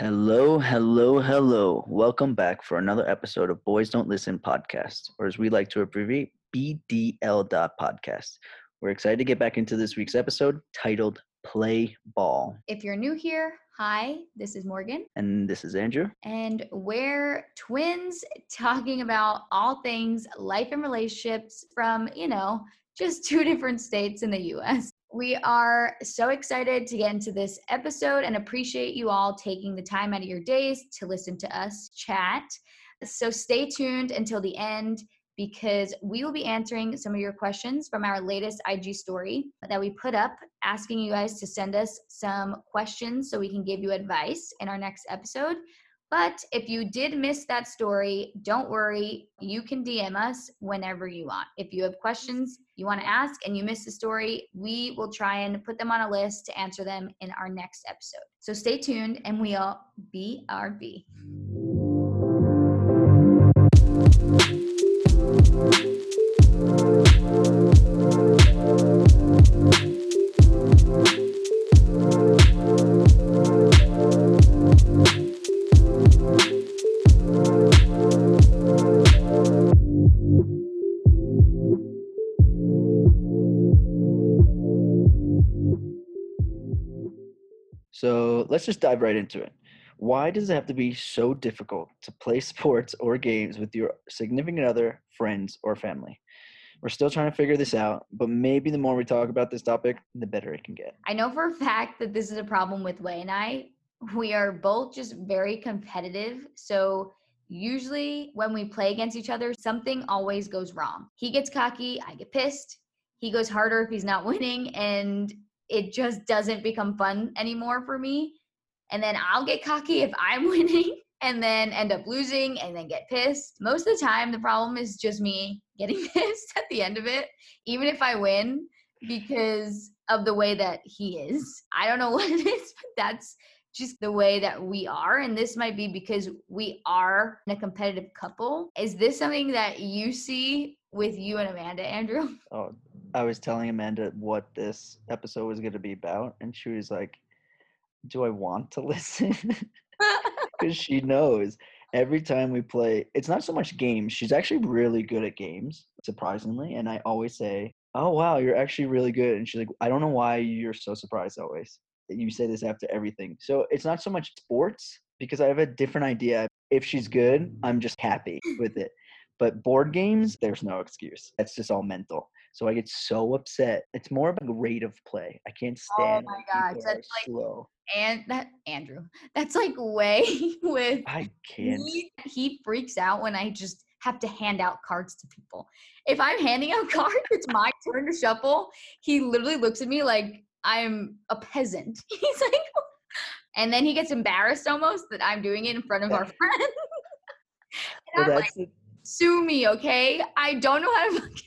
Hello, hello, hello. Welcome back for another episode of Boys Don't Listen podcast, or as we like to abbreviate, BDL dot podcast. We're excited to get back into this week's episode titled Play Ball. If you're new here, hi, this is Morgan, And this is Andrew. and we're twins talking about all things life and relationships from, you know, just two different states in the US. We are so excited to get into this episode and appreciate you all taking the time out of your days to listen to us chat. So stay tuned until the end because we will be answering some of your questions from our latest IG story that we put up, asking you guys to send us some questions so we can give you advice in our next episode. But if you did miss that story, don't worry. You can DM us whenever you want. If you have questions you want to ask and you missed the story, we will try and put them on a list to answer them in our next episode. So stay tuned and we'll be BRB. Let's just dive right into it. Why does it have to be so difficult to play sports or games with your significant other, friends, or family? We're still trying to figure this out, but maybe the more we talk about this topic, the better it can get. I know for a fact that this is a problem with Way and I. We are both just very competitive. So usually when we play against each other, something always goes wrong. He gets cocky, I get pissed. He goes harder if he's not winning, and it just doesn't become fun anymore for me. And then I'll get cocky if I'm winning and then end up losing and then get pissed. Most of the time, the problem is just me getting pissed at the end of it, even if I win, because of the way that he is. I don't know what it is, but that's just the way that we are. And this might be because we are a competitive couple. Is this something that you see with you and Amanda, Andrew? Oh, I was telling Amanda what this episode was going to be about, and she was like, Do I want to listen? Because she knows every time we play, it's not so much games. She's actually really good at games, surprisingly. And I always say, Oh, wow, you're actually really good. And she's like, I don't know why you're so surprised always. That you say this after everything. So it's not so much sports because I have a different idea. If she's good, I'm just happy with it. But board games, there's no excuse. That's just all mental. So I get so upset. It's more about rate of play. I can't Oh stand. my when gosh, people that's like- slow. and that Andrew, that's like way with I can't. he, he freaks out when I just have to hand out cards to people. If I'm handing out cards, it's my turn to shuffle. He literally looks at me like I'm a peasant. He's like, and then he gets embarrassed almost that I'm doing it in front of our friend. Well, I'm like, the, sue me, okay? I don't know how to fucking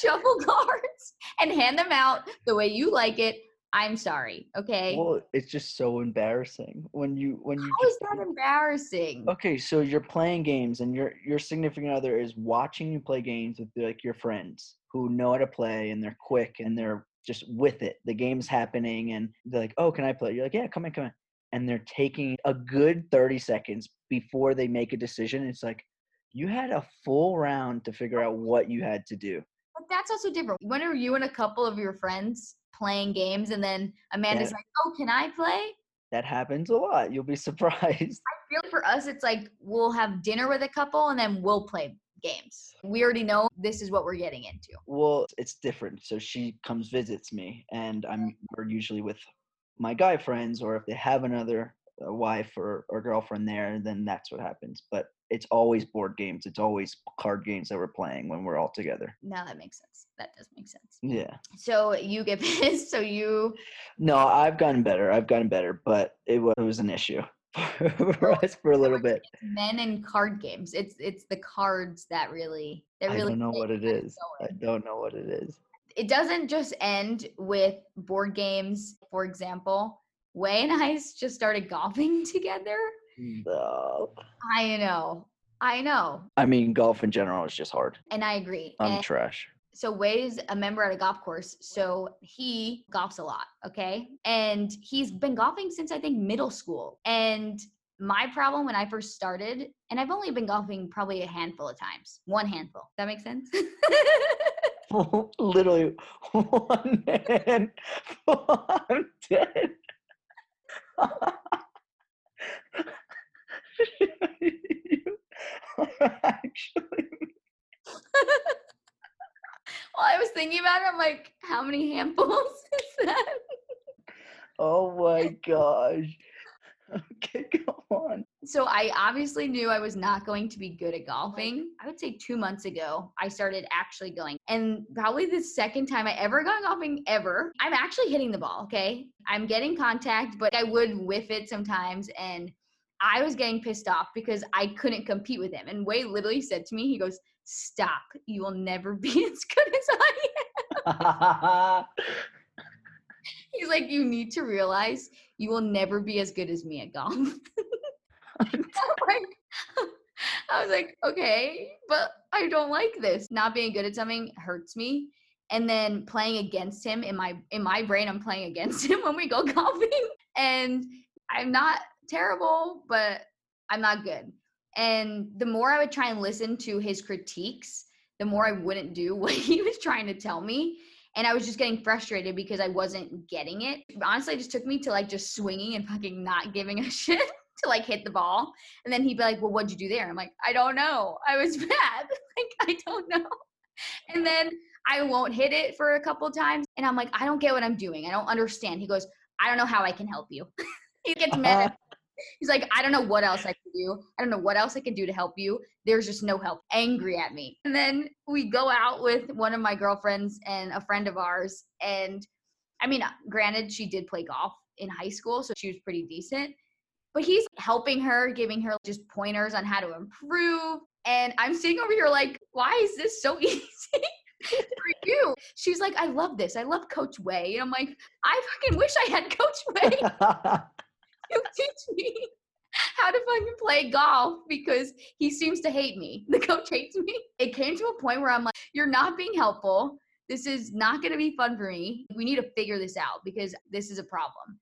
shuffle cards and hand them out the way you like it. I'm sorry, okay? well, it's just so embarrassing when you when you. How is that embarrassing? Okay, so you're playing games, and your your significant other is watching you play games with like your friends who know how to play, and they're quick, and they're just with it. The game's happening, and they're like, "Oh, can I play?" You're like, "Yeah, come in, come in." And they're taking a good thirty seconds before they make a decision. It's like you had a full round to figure out what you had to do. But that's also different. When are you and a couple of your friends playing games and then Amanda's Yeah. like, oh, can I play? That happens a lot. You'll be surprised. I feel for us, it's like we'll have dinner with a couple and then we'll play games. We already know this is what we're getting into. Well, it's different. So she comes visits me, and I'm we're usually with my guy friends, or if they have another uh, wife or, or girlfriend there, then that's what happens. But it's always board games. It's always card games that we're playing when we're all together. Now that makes sense. That does make sense. Yeah. So you get pissed. So you, No, I've gotten better. I've gotten better, but it was, it was an issue for us for a little bit. men and card games. It's it's the cards that really that I don't know what it is. is. I don't know what it is. It doesn't just end with board games. For example, Way and I just started golfing together. No. I know. I know. I mean, golf in general is just hard. And I agree. I'm And trash. so Way's a member at a golf course, so he golfs a lot, okay? And he's been golfing since I think middle school. And my problem when I first started, and I've only been golfing probably a handful of times, one handful. That makes sense? Literally one man. I'm dead. Actually. well, I was thinking about it. I'm like, how many handfuls is that? Oh my gosh. Okay, go on. So I obviously knew I was not going to be good at golfing. I would say two months ago, I started actually going. And probably the second time I ever gone golfing ever, I'm actually hitting the ball, okay? I'm getting contact, but I would whiff it sometimes. And I was getting pissed off because I couldn't compete with him. And Way literally said to me, he goes, Stop. You will never be as good as I am. He's like, You need to realize you will never be as good as me at golf. I was like, okay, but I don't like this. Not being good at something hurts me. And then playing against him in my in my brain, I'm playing against him when we go golfing. And I'm not terrible, but I'm not good. And the more I would try and listen to his critiques, the more I wouldn't do what he was trying to tell me and I was just getting frustrated because I wasn't getting it. Honestly, it just took me to like just swinging and fucking not giving a shit to like hit the ball. And then he'd be like, "Well, what'd you do there?" I'm like, "I don't know. I was bad. like I don't know." And then I won't hit it for a couple times, and I'm like, "I don't get what I'm doing. I don't understand." He goes, "I don't know how I can help you." he gets mad. Uh-huh. He's like, I don't know what else I can do. I don't know what else I can do to help you. There's just no help. Angry at me. And then we go out with one of my girlfriends and a friend of ours. And I mean, granted, she did play golf in high school, so she was pretty decent. But he's helping her, giving her just pointers on how to improve. And I'm sitting over here like, why is this so easy? for you. She's like, I love this. I love Coach Way. And I'm like, I fucking wish I had Coach Way. he'll teach me how to fucking play golf because he seems to hate me. The coach hates me. It came to a point where I'm like, you're not being helpful. This is not going to be fun for me. We need to figure this out because this is a problem.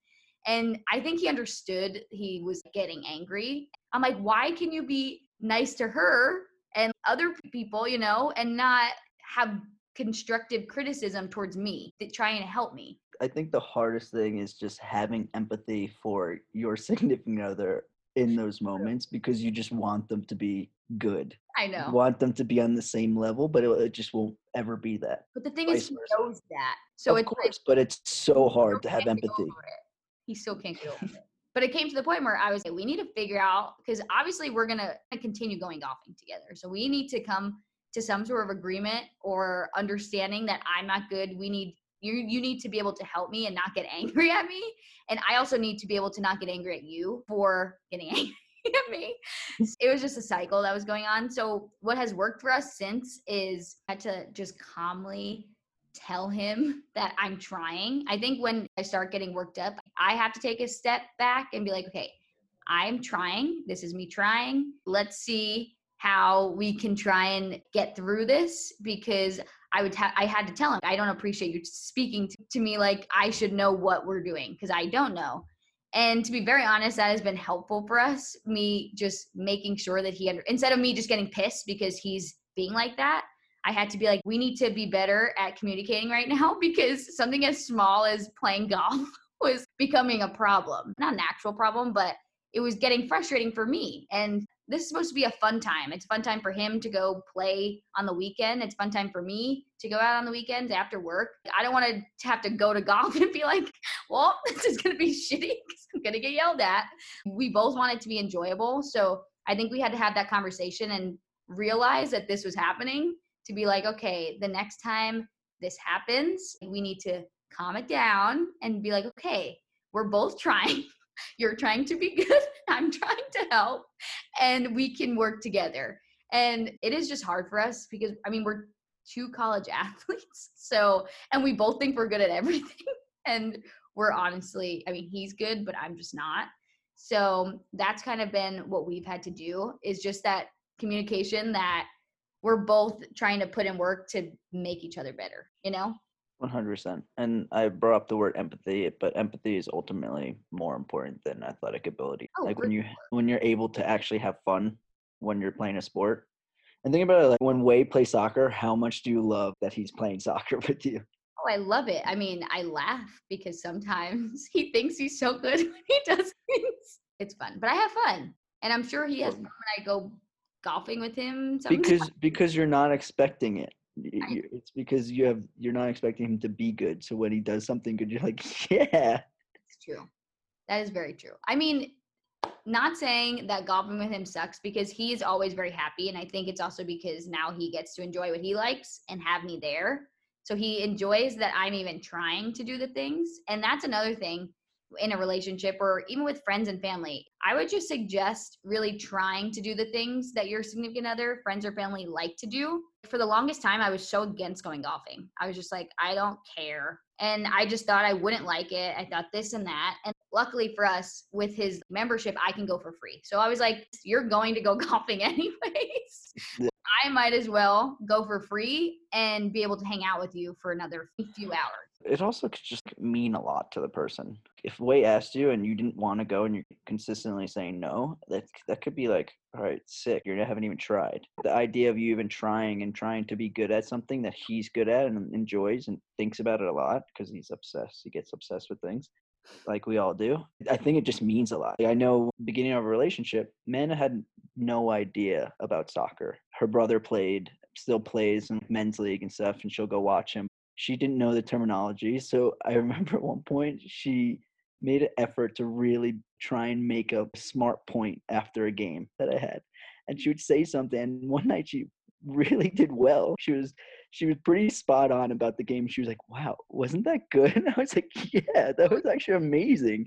And I think he understood he was getting angry. I'm like, why can you be nice to her and other people, you know, and not have constructive criticism towards me, that trying to help me? I think the hardest thing is just having empathy for your significant other in those moments because you just want them to be good. I know. You want them to be on the same level, but it, it just won't ever be that. But the thing is, he knows that. So of it's course, like, but it's so hard to have empathy. He still can't get over it. But it came to the point where I was like, we need to figure out because obviously we're gonna continue going golfing together. So we need to come to some sort of agreement or understanding that I'm not good. We need you you need to be able to help me and not get angry at me. And i also need to be able to not get angry at you for getting angry at me. It was just a cycle that was going on. So what has worked for us since is I had to just calmly tell him that i'm trying. I think when i start getting worked up i have to take a step back and be like okay i'm trying. This is me trying. Let's see how we can try and get through this because I would ha- I had to tell him I don't appreciate you speaking to, to me like I should know what we're doing because I don't know. And to be very honest, that has been helpful for us. Me just making sure that he under- instead of me just getting pissed because he's being like that, I had to be like, we need to be better at communicating right now because something as small as playing golf was becoming a problem. Not an actual problem, but it was getting frustrating for me. And this is supposed to be a fun time. It's a fun time for him to go play on the weekend. It's fun time for me to go out on the weekends after work. I don't want to have to go to golf and be like, well, this is going to be shitty because I'm going to get yelled at. We both want it to be enjoyable. So I think we had to have that conversation and realize that this was happening to be like, okay, the next time this happens, we need to calm it down and be like, okay, we're both trying. You're trying to be good. I'm trying to help. And we can work together. And it is just hard for us because, I mean, we're two college athletes. So, and we both think we're good at everything. And we're honestly, I mean, he's good, but I'm just not. So that's kind of been what we've had to do is just that communication that we're both trying to put in work to make each other better, you know? 100%. And I brought up the word empathy, but empathy is ultimately more important than athletic ability. Oh, like when you when you're able to actually have fun when you're playing a sport. And think about it like when Wade plays soccer, how much do you love that he's playing soccer with you? Oh, I love it. I mean, I laugh because sometimes he thinks he's so good when he does things. It's fun, but I have fun. And I'm sure he has fun when I go golfing with him. Sometimes. Because because you're not expecting it. Y- I- you- It's because you have you're not expecting him to be good. So when he does something good, you're like, yeah. It's true. That is very true. I mean, not saying that golfing with him sucks because he is always very happy. And I think it's also because now he gets to enjoy what he likes and have me there. So he enjoys that I'm even trying to do the things. And that's another thing in a relationship or even with friends and family. I would just suggest really trying to do the things that your significant other, friends, or family like to do. For the longest time, I was so against going golfing. I was just like, I don't care. And I just thought I wouldn't like it. I thought this and that. And luckily for us, with his membership, I can go for free. So I was like, you're going to go golfing anyways. Yeah. I might as well go for free and be able to hang out with you for another few hours. It also could just mean a lot to the person. If way asked you and you didn't want to go and you're consistently saying no, that that could be like, all right, sick. You haven't even tried. The idea of you even trying and trying to be good at something that he's good at and enjoys and thinks about it a lot because he's obsessed. He gets obsessed with things, like we all do. I think it just means a lot. I know beginning of a relationship, Amanda had no idea about soccer. Her brother played, still plays in men's league and stuff, and she'll go watch him. She didn't know the terminology, so I remember at one point she made an effort to really try and make a smart point after a game that I had. And she would say something, and one night she really did well. She was she was pretty spot on about the game. She was like, "Wow, wasn't that good?" And I was like, "Yeah, that was actually amazing.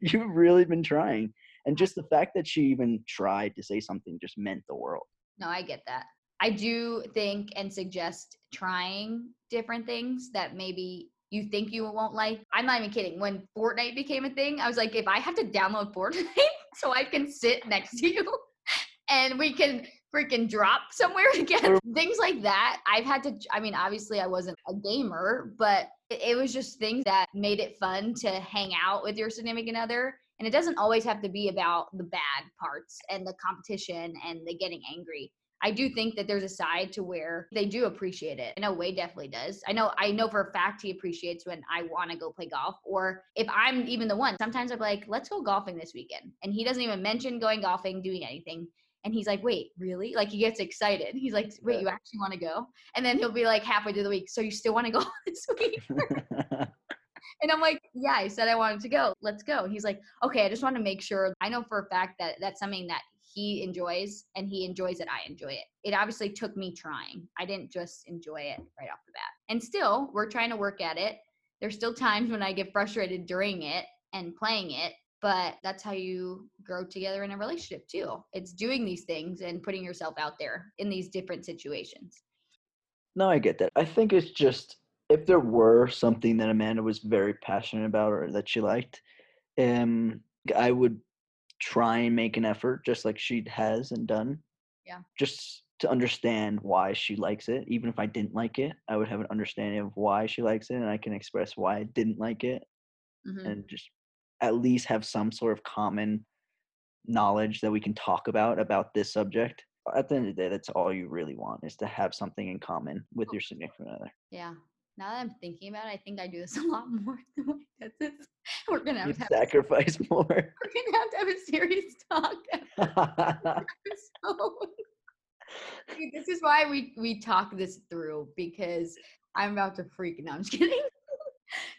You've really been trying." And just the fact that she even tried to say something just meant the world. No, I get that. I do think and suggest trying different things that maybe you think you won't like. I'm not even kidding. When Fortnite became a thing, I was like, if I have to download Fortnite so I can sit next to you and we can freaking drop somewhere again. things like that. I've had to, I mean, obviously I wasn't a gamer, but it, it was just things that made it fun to hang out with your significant other. And it doesn't always have to be about the bad parts and the competition and the getting angry. I do think that there's a side to where they do appreciate it. I know Wade definitely does. I know I know for a fact he appreciates when I want to go play golf or if I'm even the one. Sometimes I'm like, "Let's go golfing this weekend." And he doesn't even mention going golfing, doing anything. And he's like, "Wait, really?" Like he gets excited. He's like, "Wait, Yeah. you actually want to go?" And then he'll be like halfway through the week, "So you still want to go this week?" And I'm like, yeah, I said I wanted to go. Let's go. And he's like, okay, I just want to make sure. I know for a fact that that's something that he enjoys and he enjoys it. I enjoy it. It obviously took me trying. I didn't just enjoy it right off the bat. And still, we're trying to work at it. There's still times when I get frustrated during it and playing it, but that's how you grow together in a relationship too. It's doing these things and putting yourself out there in these different situations. no, I get that. I think it's just if there were something that Amanda was very passionate about or that she liked, um, I would try and make an effort, just like she has and done. Yeah. Just to understand why she likes it, even if I didn't like it, I would have an understanding of why she likes it, and I can express why I didn't like it, Mhm. and just at least have some sort of common knowledge that we can talk about about this subject. At the end of the day, that's all you really want is to have something in common with your significant other. Yeah. Now that I'm thinking about it, I think I do this a lot more than what does this. We're gonna have You to have, sacrifice more. we're gonna have to have a serious talk. Dude, this is why we we talk this through because I'm about to freak. No, I'm just kidding.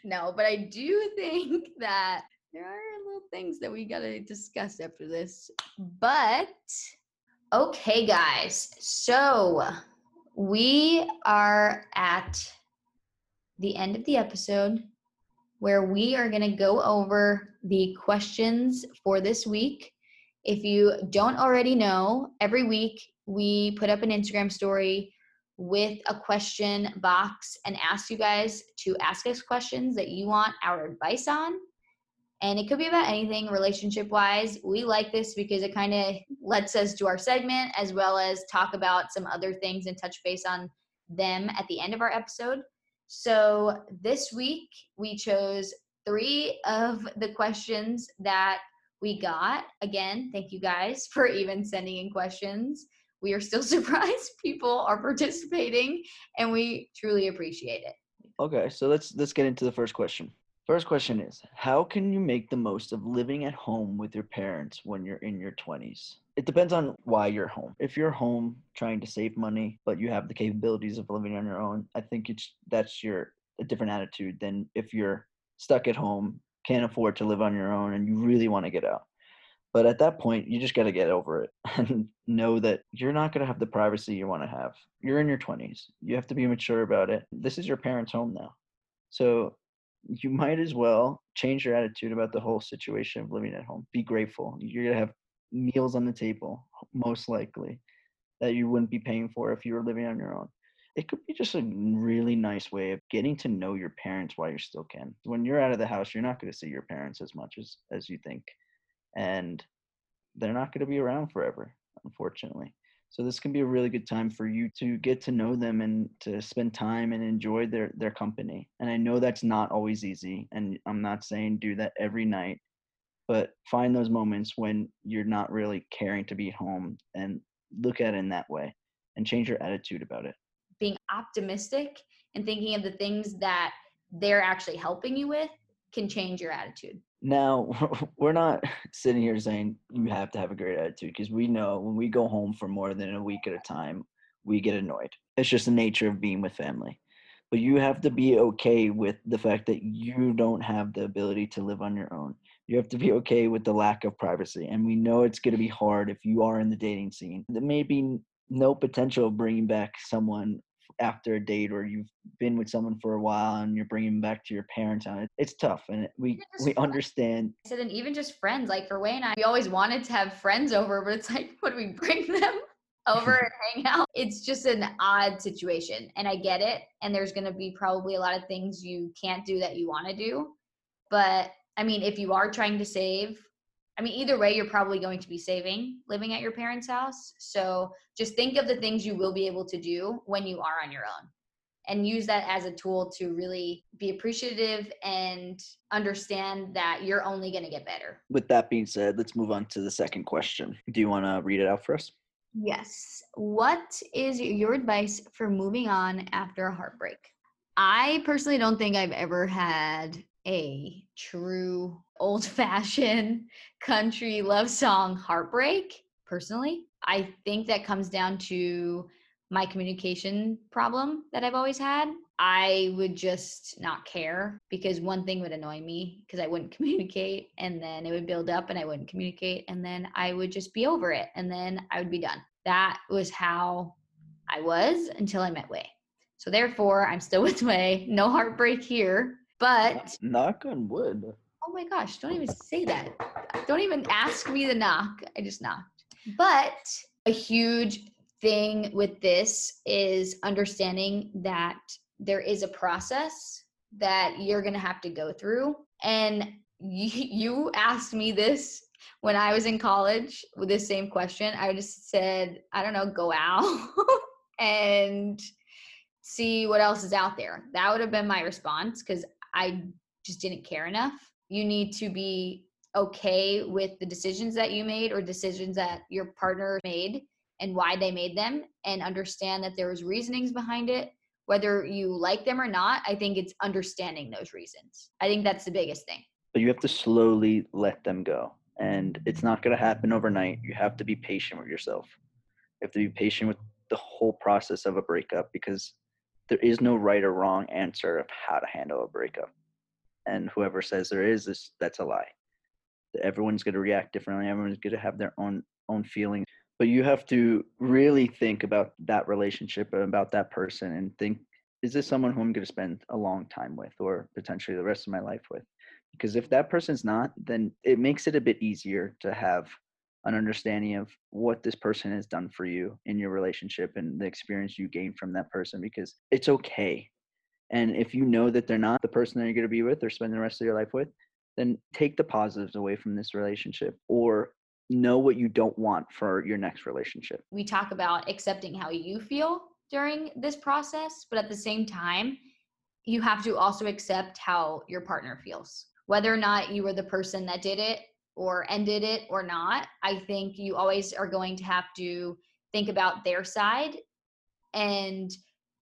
no, but I do think that there are little things that we gotta discuss after this. But okay, guys. So we are at the end of the episode where we are going to go over the questions for this week. If you don't already know, every week we put up an Instagram story with a question box and ask you guys to ask us questions that you want our advice on. And it could be about anything relationship wise. We like this because it kind of lets us do our segment as well as talk about some other things and touch base on them at the end of our episode. So this week we chose three of the questions that we got. Again, thank you guys for even sending in questions. We are still surprised people are participating and we truly appreciate it. Okay, so let's let's get into the first question. First question is How can you make the most of living at home with your parents when you're in your 20s? It depends on why you're home. If you're home trying to save money, but you have the capabilities of living on your own, I think it's that's your a different attitude than if you're stuck at home, can't afford to live on your own, and you really want to get out. But at that point, you just got to get over it and know that you're not going to have the privacy you want to have. You're in your 20s. You have to be mature about it. This is your parents' home now. So you might as well change your attitude about the whole situation of living at home. Be grateful. You're going to have meals on the table, most likely, that you wouldn't be paying for if you were living on your own. It could be just a really nice way of getting to know your parents while you still can. When you're out of the house, you're not going to see your parents as much as, as you think. And they're not going to be around forever, unfortunately. So this can be a really good time for you to get to know them and to spend time and enjoy their their company. And I know that's not always easy, and I'm not saying do that every night, but find those moments when you're not really caring to be home and look at it in that way and change your attitude about it. Being optimistic and thinking of the things that they're actually helping you with can change your attitude. Now, we're not sitting here saying you have to have a great attitude because we know when we go home for more than a week at a time, we get annoyed. It's just the nature of being with family. But you have to be okay with the fact that you don't have the ability to live on your own. You have to be okay with the lack of privacy. And we know it's going to be hard if you are in the dating scene. There may be no potential of bringing back someone after a date or you've been with someone for a while and you're bringing them back to your parents on it it's tough and we we understand i said and even just friends like for wayne and i we always wanted to have friends over but it's like would we bring them over and hang out? It's just an odd situation and i get it and there's going to be probably a lot of things you can't do that you want to do but i mean if you are trying to save I mean, either way, you're probably going to be saving living at your parents' house. So just think of the things you will be able to do when you are on your own and use that as a tool to really be appreciative and understand that you're only going to get better. With that being said, let's move on to the second question. Do you want to read it out for us? Yes. What is your advice for moving on after a heartbreak? I personally don't think I've ever had a true old fashioned country love song heartbreak personally. I think that comes down to my communication problem that i've always had. I would just not care because one thing would annoy me because i wouldn't communicate and then it would build up and i wouldn't communicate and then i would just be over it and then i would be done. That was how i was until i met way so therefore i'm still with way no heartbreak here but knock on wood. Oh my gosh, don't even say that. Don't even ask me to knock. I just knocked. But a huge thing with this is understanding that there is a process that you're going to have to go through. And you, you asked me this when I was in college with this same question. I just said, I don't know, go out and see what else is out there. That would have been my response because I just didn't care enough. You need to be okay with the decisions that you made or decisions that your partner made and why they made them and understand that there was reasonings behind it. Whether you like them or not i think it's understanding those reasons. I think that's the biggest thing. But you have to slowly let them go. And it's not going to happen overnight. You have to be patient with yourself. You have to be patient with the whole process of a breakup because there is no right or wrong answer of how to handle a breakup. And whoever says there is, this that's a lie. Everyone's going to react differently. Everyone's going to have their own own feelings. But you have to really think about that relationship and about that person and think, is this someone who I'm going to spend a long time with or potentially the rest of my life with? Because if that person's not, then it makes it a bit easier to have an understanding of what this person has done for you in your relationship and the experience you gain from that person because it's okay. And if you know that they're not the person that you're going to be with or spend the rest of your life with, then take the positives away from this relationship or know what you don't want for your next relationship. We talk about accepting how you feel during this process, but at the same time, you have to also accept how your partner feels. Whether or not you were the person that did it or ended it or not, I think you always are going to have to think about their side and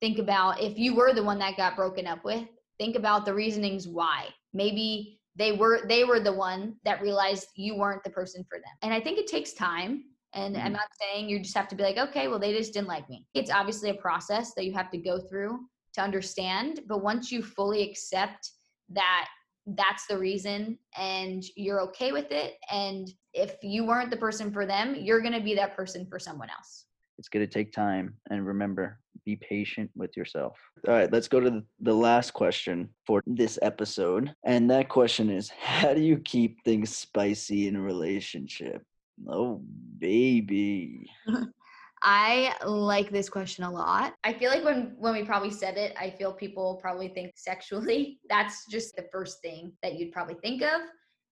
think about if you were the one that got broken up with, think about the reasonings why. Maybe they were they were the one that realized you weren't the person for them. And I think it takes time and mm-hmm. I'm not saying you just have to be like, okay, well, they just didn't like me. It's obviously a process that you have to go through to understand. But once you fully accept that that's the reason and you're okay with it, and if you weren't the person for them, you're going to be that person for someone else. It's going to take time. And remember, be patient with yourself. All right, let's go to the last question for this episode. And that question is How do you keep things spicy in a relationship? Oh, baby. I like this question a lot. I feel like when when we probably said it, I feel people probably think sexually. That's just the first thing that you'd probably think of.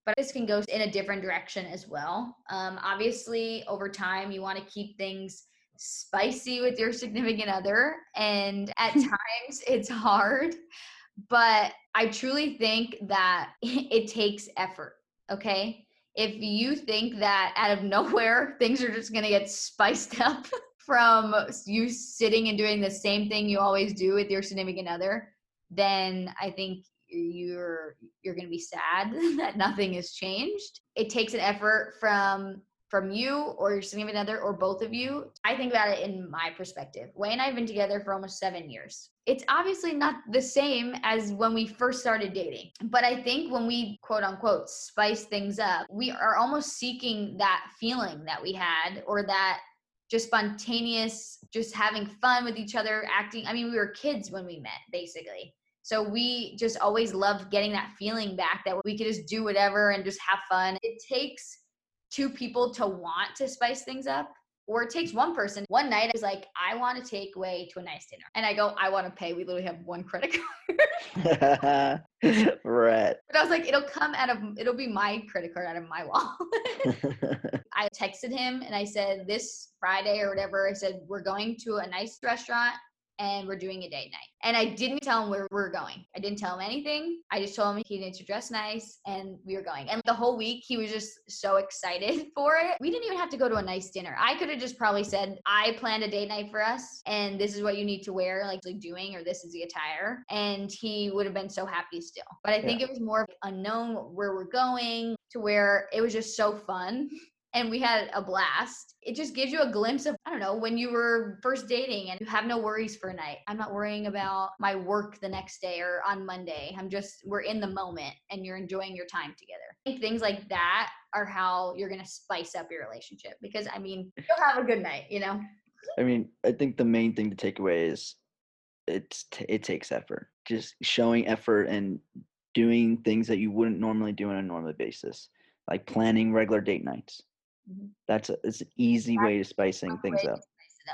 But this can go in a different direction as well. Um, obviously, over time, you want to keep things spicy with your significant other, and at times it's hard. But I truly think that it takes effort. Okay, if you think that out of nowhere things are just going to get spiced up from you sitting and doing the same thing you always do with your significant other then i think you're you're going to be sad that nothing has changed. It takes an effort from from you or your significant other or both of you. I think about it in my perspective. Wayne and I have been together for almost seven years. It's obviously not the same as when we first started dating. But I think when we quote unquote spice things up, we are almost seeking that feeling that we had or that just spontaneous, just having fun with each other, acting. I mean, we were kids when we met, basically. So we just always loved getting that feeling back that we could just do whatever and just have fun. It takes two people to want to spice things up or it takes one person. One night I was like, I want to take Way to a nice dinner. And I go, I want to pay. We literally have one credit card. right. But I was like, it'll come out of, it'll be my credit card out of my wallet. I texted him and I said, this Friday or whatever, I said, we're going to a nice restaurant and we're doing a date night. And I didn't tell him where we're going. I didn't tell him anything. I just told him he needed to dress nice and we were going. And the whole week he was just so excited for it. We didn't even have to go to a nice dinner. I could have just probably said, I planned a date night for us and this is what you need to wear, like doing, or this is the attire. And he would have been so happy still. But I think yeah. it was more unknown where we're going to where it was just so fun and we had a blast. It just gives you a glimpse of, I don't know, when you were first dating and you have no worries for a night. I'm not worrying about my work the next day or on Monday. I'm just, we're in the moment and you're enjoying your time together. Things like that are how you're going to spice up your relationship because, I mean, you'll have a good night, you know? I mean, I think the main thing to take away is it's t- it takes effort. Just showing effort and doing things that you wouldn't normally do on a normal basis, like planning regular date nights Mm-hmm. That's a, it's an easy That's way to spicing things up. up.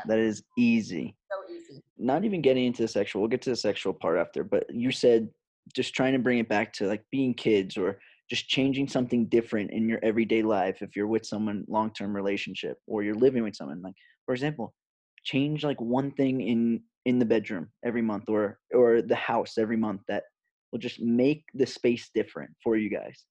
That is easy. So easy. Not even getting into the sexual. We'll get to the sexual part after. But you said just trying to bring it back to like being kids or just changing something different in your everyday life if you're with someone long term relationship or you're living with someone like for example change like one thing in in the bedroom every month or or the house every month that will just make the space different for you guys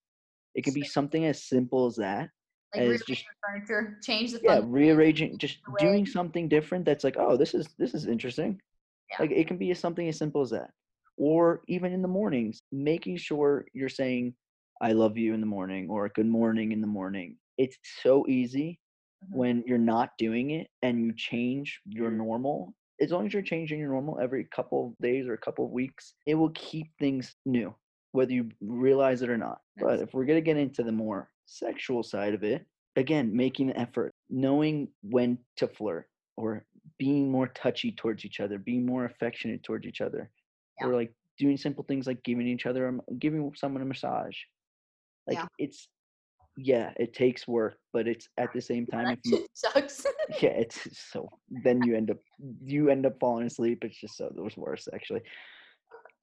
it can be something as simple as that like as just furniture, change the yeah, rearranging, just doing something different. That's like, oh, this is this is interesting. Yeah. Like it can be something as simple as that, or even in the mornings, making sure you're saying, "I love you" in the morning or "Good morning" in the morning. It's so easy mm-hmm. when you're not doing it and you change your normal. As long as you're changing your normal every couple of days or a couple of weeks, it will keep things new, whether you realize it or not. But if we're gonna get into the more sexual side of it, again, making an effort, knowing when to flirt or being more touchy towards each other, being more affectionate towards each other, yeah. or like doing simple things like giving each other, a, giving someone a massage. Like yeah. it's, yeah, it takes work, but it's at the same time, if you, sucks. yeah, it's so, then you end up, you end up falling asleep. It's just so, it was worse actually.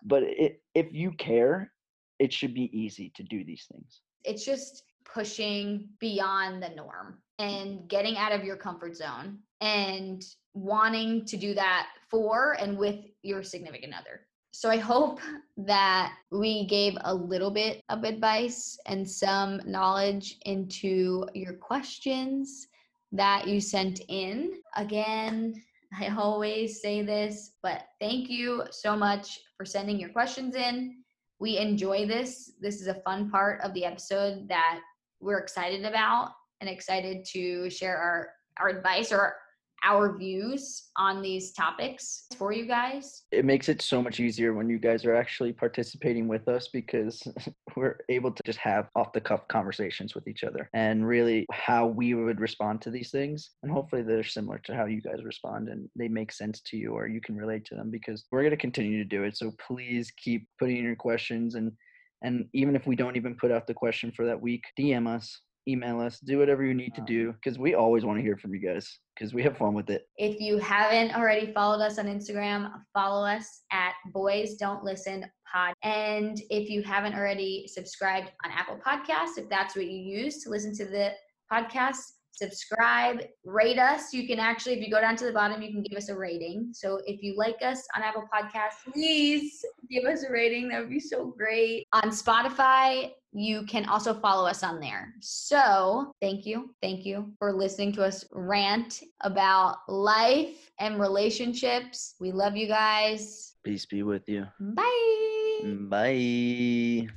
But it, if you care it should be easy to do these things. It's just pushing beyond the norm and getting out of your comfort zone and wanting to do that for and with your significant other. So I hope that we gave a little bit of advice and some knowledge into your questions that you sent in. Again, I always say this, but thank you so much for sending your questions in. We enjoy this. This is a fun part of the episode that we're excited about and excited to share our, our advice or our views on these topics for you guys. It makes it so much easier when you guys are actually participating with us because we're able to just have off the cuff conversations with each other and really how we would respond to these things. And hopefully they're similar to how you guys respond and they make sense to you or you can relate to them because we're going to continue to do it. So please keep putting in your questions and and even if we don't even put out the question for that week, DM us email us, do whatever you need to uh-huh. do because we always want to hear from you guys because we have fun with it. If you haven't already followed us on Instagram, follow us at Boys Don't Listen Pod. And if you haven't already subscribed on Apple Podcasts, if that's what you use to listen to the podcast, subscribe, rate us. You can actually, if you go down to the bottom, you can give us a rating. So if you like us on Apple Podcasts, please give us a rating. That would be so great. On Spotify, you can also follow us on there. So thank you. Thank you for listening to us rant about life and relationships. We love you guys. Peace be with you. Bye. Bye.